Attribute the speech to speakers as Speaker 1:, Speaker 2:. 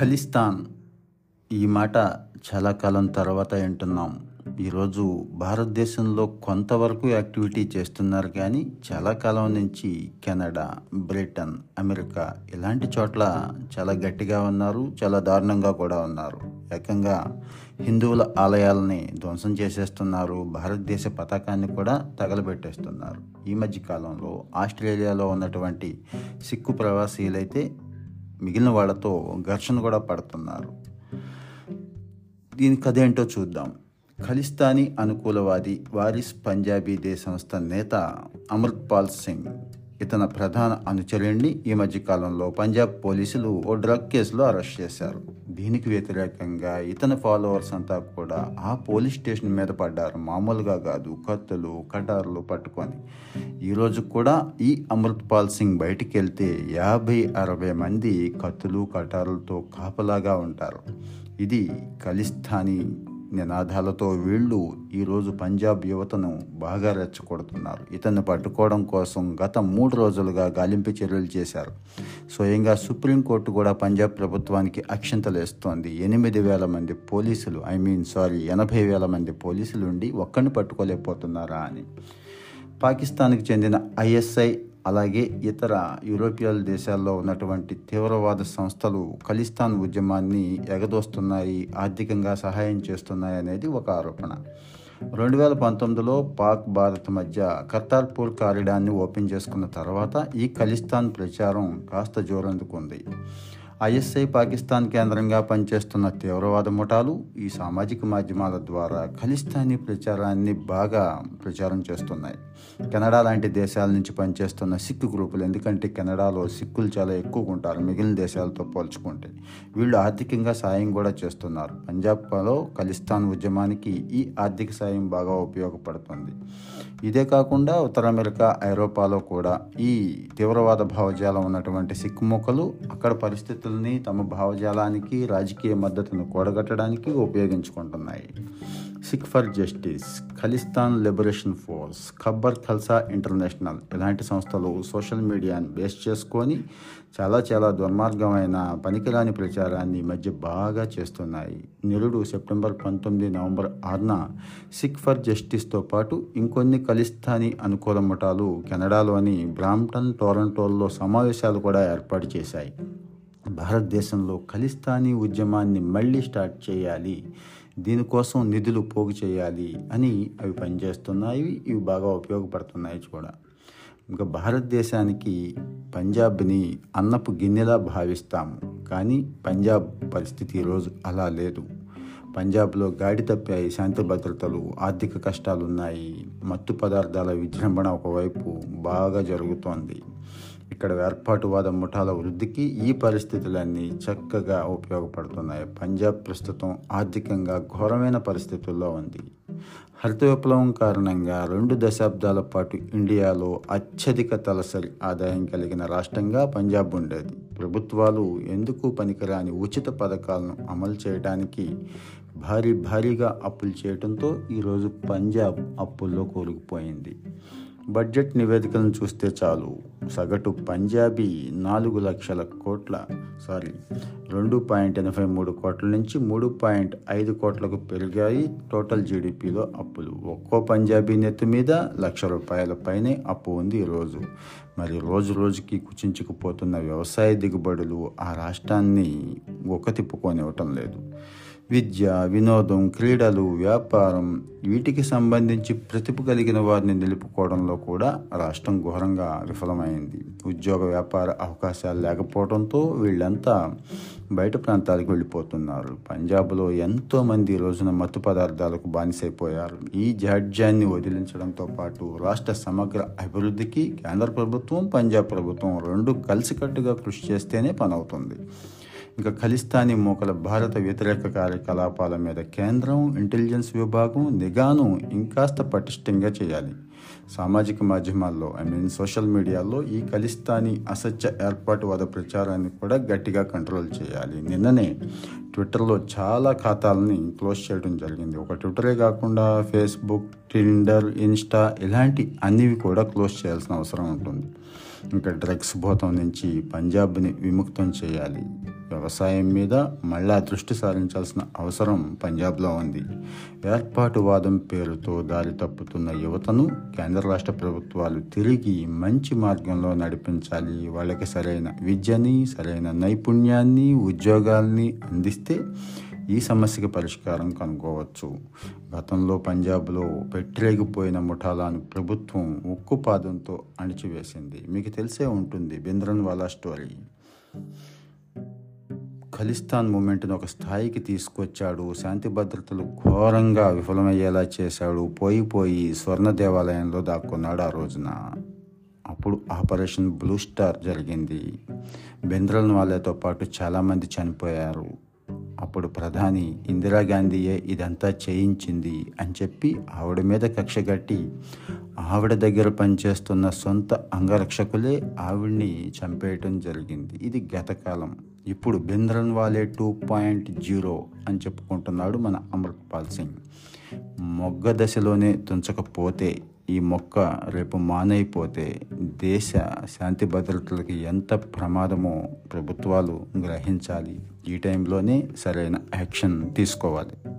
Speaker 1: ఖలిస్తాన్ ఈ మాట చాలా కాలం తర్వాత వింటున్నాం. ఈరోజు భారతదేశంలో కొంతవరకు యాక్టివిటీ చేస్తున్నారు కానీ చాలా కాలం నుంచి కెనడా బ్రిటన్ అమెరికా ఇలాంటి చోట్ల చాలా గట్టిగా ఉన్నారు చాలా దారుణంగా కూడా ఉన్నారు. ఏకంగా హిందువుల ఆలయాలని ధ్వంసం చేసేస్తున్నారు భారతదేశ పతాకాన్ని కూడా తగలబెట్టేస్తున్నారు. ఈ మధ్య కాలంలో ఆస్ట్రేలియాలో ఉన్నటువంటి సిక్కు ప్రవాసీలైతే మిగిలిన వాళ్ళతో ఘర్షణ కూడా పడుతున్నారు. దీని కథ ఏంటో చూద్దాం. ఖలిస్తానీ అనుకూలవాది వారిస్ పంజాబీ దే సంస్థ నేత అమృత్పాల్ సింగ్ ఇతన ప్రధాన అనుచరుణ్ణి ఈ మధ్యకాలంలో పంజాబ్ పోలీసులు ఓ డ్రగ్ కేసులో అరెస్ట్ చేశారు. దీనికి వ్యతిరేకంగా ఇతని ఫాలోవర్స్ అంతా కూడా ఆ పోలీస్ స్టేషన్ మీద పడ్డారు. మామూలుగా కాదు కత్తులు కటార్లు పట్టుకొని. ఈరోజు కూడా ఈ అమృత్పాల్ సింగ్ బయటికి వెళ్తే యాభై అరవై మంది కత్తులు కటారులతో కాపలాగా ఉంటారు. ఇది ఖలిస్తానీ నినాదాలతో వీళ్ళు ఈరోజు పంజాబ్ యువతను బాగా రెచ్చగొడుతున్నారు. ఇతన్ని పట్టుకోవడం కోసం గత మూడు రోజులుగా గాలింపు చర్యలు చేశారు. స్వయంగా సుప్రీంకోర్టు కూడా పంజాబ్ ప్రభుత్వానికి అక్షంతలు ఇస్తోంది ఎనిమిది వేల మంది పోలీసులు ఐ మీన్ సారీ ఎనభై వేల మంది పోలీసులు ఉండి ఒక్కడిని పట్టుకోలేకపోతున్నారా అని. పాకిస్తాన్కి చెందిన ఐఎస్ఐ అలాగే ఇతర యూరోపియల్ దేశాల్లో ఉన్నటువంటి తీవ్రవాద సంస్థలు ఖలిస్తాన్ ఉద్యమాన్ని ఎగదోస్తున్నాయి ఆర్థికంగా సహాయం చేస్తున్నాయి అనేది ఒక ఆరోపణ. రెండు వేల పంతొమ్మిదిలో పాక్ భారత్ మధ్య కర్తార్పూర్ కారిడార్ని ఓపెన్ చేసుకున్న తర్వాత ఈ ఖలిస్తాన్ ప్రచారం కాస్త జోరందుకుంది. ఐఎస్ఐ పాకిస్తాన్ కేంద్రంగా పనిచేస్తున్న తీవ్రవాద ముఠాలు ఈ సామాజిక మాధ్యమాల ద్వారా ఖలిస్తానీ ప్రచారాన్ని బాగా ప్రచారం చేస్తున్నాయి. కెనడా లాంటి దేశాల నుంచి పనిచేస్తున్న సిక్కు గ్రూపులు ఎందుకంటే కెనడాలో సిక్కులు చాలా ఎక్కువగా ఉంటారు మిగిలిన దేశాలతో పోల్చుకుంటే. వీళ్ళు ఆర్థికంగా సాయం కూడా చేస్తున్నారు. పంజాబ్లో ఖలిస్తాన్ ఉద్యమానికి ఈ ఆర్థిక సాయం బాగా ఉపయోగపడుతుంది. ఇదే కాకుండా ఉత్తర అమెరికా ఐరోపాలో కూడా ఈ తీవ్రవాద భావజాలం ఉన్నటువంటి సిక్కు మొక్కలు అక్కడ పరిస్థితులు పరిస్థితుల్ని తమ భావజాలానికి రాజకీయ మద్దతును కూడగట్టడానికి ఉపయోగించుకుంటున్నాయి. Sikh for justice Khalistan liberation force Khabbar Khalsa international ఇలాంటి సంస్థలు సోషల్ మీడియాను బేస్ చేసుకొని చాలా చాలా దుర్మార్గమైన పనికిరాని ప్రచారాన్ని మధ్య బాగా చేస్తున్నాయి. నిరుడు సెప్టెంబర్ పంతొమ్మిది నవంబర్ ఆరున సిక్ ఫర్ జస్టిస్తో పాటు ఇంకొన్ని ఖలిస్తానీ అనుకూల ముఠాలు కెనడాలోని బ్రాంప్టన్ టొరంటోల్లో సమావేశాలు కూడా ఏర్పాటు చేశాయి. భారతదేశంలో ఖలిస్తానీ ఉద్యమాన్ని మళ్ళీ స్టార్ట్ చేయాలి దీనికోసం నిధులు పోగు చేయాలి అని అవి పనిచేస్తున్నాయి ఇవి బాగా ఉపయోగపడుతున్నాయి కూడా ఇంకా భారతదేశానికి పంజాబ్ని అన్నపు గిన్నెలా భావిస్తాము కానీ పంజాబ్ పరిస్థితి ఈరోజు అలా లేదు. పంజాబ్లో గాడి తప్పాయి శాంతి భద్రతలు ఆర్థిక కష్టాలు ఉన్నాయి మత్తు పదార్థాల విజృంభణ ఒకవైపు బాగా జరుగుతోంది. ఇక్కడ వేర్పాటువాద ముఠాల వృద్ధికి ఈ పరిస్థితులన్నీ చక్కగా ఉపయోగపడుతున్నాయి. పంజాబ్ ప్రస్తుతం ఆర్థికంగా ఘోరమైన పరిస్థితుల్లో ఉంది. హరిత విప్లవం కారణంగా రెండు దశాబ్దాల పాటు ఇండియాలో అత్యధిక తలసరి ఆదాయం కలిగిన రాష్ట్రంగా పంజాబ్ ఉండేది. ప్రభుత్వాలు ఎందుకు పనికిరాని ఉచిత పథకాలను అమలు చేయడానికి భారీ భారీగా అప్పులు చేయడంతో ఈరోజు పంజాబ్ అప్పుల్లో కూరుకుపోయింది బడ్జెట్ నివేదికలను చూస్తే చాలు. సగటు పంజాబీ నాలుగు లక్షల కోట్ల సారీ రెండు పాయింట్ ఎనభై మూడు కోట్ల నుంచి మూడు పాయింట్ ఐదు కోట్లకు పెరిగాయి టోటల్ జీడిపిలో అప్పులు. ఒక్కో పంజాబీ నెత్తి మీద లక్ష రూపాయల పైనే అప్పు ఉంది ఈరోజు మరి రోజు రోజుకి కుచించుకుపోతున్న వ్యవసాయ దిగుబడులు ఆ రాష్ట్రాన్ని ఒక తిప్పుకొనివ్వటం లేదు. విద్య వినోదం క్రీడలు వ్యాపారం వీటికి సంబంధించి ప్రతిభ కలిగిన వారిని నిలుపుకోవడంలో కూడా రాష్ట్రం ఘోరంగా విఫలమైంది. ఉద్యోగ వ్యాపార అవకాశాలు లేకపోవడంతో వీళ్ళంతా బయట ప్రాంతాలకు వెళ్ళిపోతున్నారు. పంజాబ్లో ఎంతోమంది రోజున మత్తు పదార్థాలకు బానిసైపోయారు. ఈ జాడ్యాన్ని వదిలించడంతో పాటు రాష్ట్ర సమగ్ర అభివృద్ధికి కేంద్ర ప్రభుత్వం పంజాబ్ ప్రభుత్వం రెండు కలిసికట్టుగా కృషి చేస్తేనే పనవుతుంది. ఇంకా ఖలిస్తానీ మూకల భారత వ్యతిరేక కార్యకలాపాల మీద కేంద్రం ఇంటెలిజెన్స్ విభాగం నిఘాను ఇంకాస్త పటిష్టంగా చేయాలి. సామాజిక మాధ్యమాల్లో ఐ మీన్ సోషల్ మీడియాలో ఈ ఖలిస్తానీ అసత్య ఏర్పాటువాద ప్రచారాన్ని కూడా గట్టిగా కంట్రోల్ చేయాలి. నిన్ననే ట్విట్టర్లో చాలా ఖాతాలని క్లోజ్ చేయడం జరిగింది. ఒక ట్విట్టరే కాకుండా ఫేస్బుక్ టిండర్ ఇన్స్టా ఇలాంటి అన్నివి కూడా క్లోజ్ చేయాల్సిన అవసరం ఉంటుంది. ఇంకా డ్రగ్స్ భూతం నుంచి పంజాబ్ని విముక్తం చేయాలి. వ్యవసాయం మీద మళ్ళా దృష్టి సారించాల్సిన అవసరం పంజాబ్లో ఉంది. ఏర్పాటువాదం పేరుతో దారి తప్పుతున్న యువతను కేంద్ర రాష్ట్ర ప్రభుత్వాలు తిరిగి మంచి మార్గంలో నడిపించాలి. వాళ్ళకి సరైన విద్యని సరైన నైపుణ్యాన్ని ఉద్యోగాల్ని అందిస్తే ఈ సమస్యకి పరిష్కారం కనుక్కోవచ్చు. గతంలో పంజాబ్లో పెట్టిరేగిపోయిన ముఠాలను ప్రభుత్వం ఉక్కు పాదంతో అణిచివేసింది. మీకు తెలిసే ఉంటుంది బింద్రన్ వాలా స్టోరీ. ఖలిస్తాన్ మూమెంట్ను ఒక స్థాయికి తీసుకొచ్చాడు. శాంతి భద్రతలు ఘోరంగా విఫలమయ్యేలా చేశాడు. పోయి పోయి స్వర్ణ దేవాలయంలో దాక్కున్నాడు ఆ రోజున. అప్పుడు ఆపరేషన్ బ్లూ స్టార్ జరిగింది. బెంద్రల్ వాళ్ళతో పాటు చాలామంది చనిపోయారు. అప్పుడు ప్రధాని ఇందిరాగాంధీయే ఇదంతా చేయించింది అని చెప్పి ఆవిడ మీద కక్ష కట్టి ఆవిడ దగ్గర పనిచేస్తున్న సొంత అంగరక్షకులే ఆవిడ్ని చంపేయటం జరిగింది. ఇది గతకాలం. ఇప్పుడు Bhindranwale two point zero అని చెప్పుకుంటున్నాడు మన అమృత్పాల్ సింగ్. మొగ్గ దశలోనే తుంచకపోతే ఈ మొక్క రేపు మానైపోతే దేశ శాంతి భద్రతలకి ఎంత ప్రమాదమో ప్రభుత్వాలు గ్రహించాలి. ఈ టైంలోనే సరైన యాక్షన్ తీసుకోవాలి.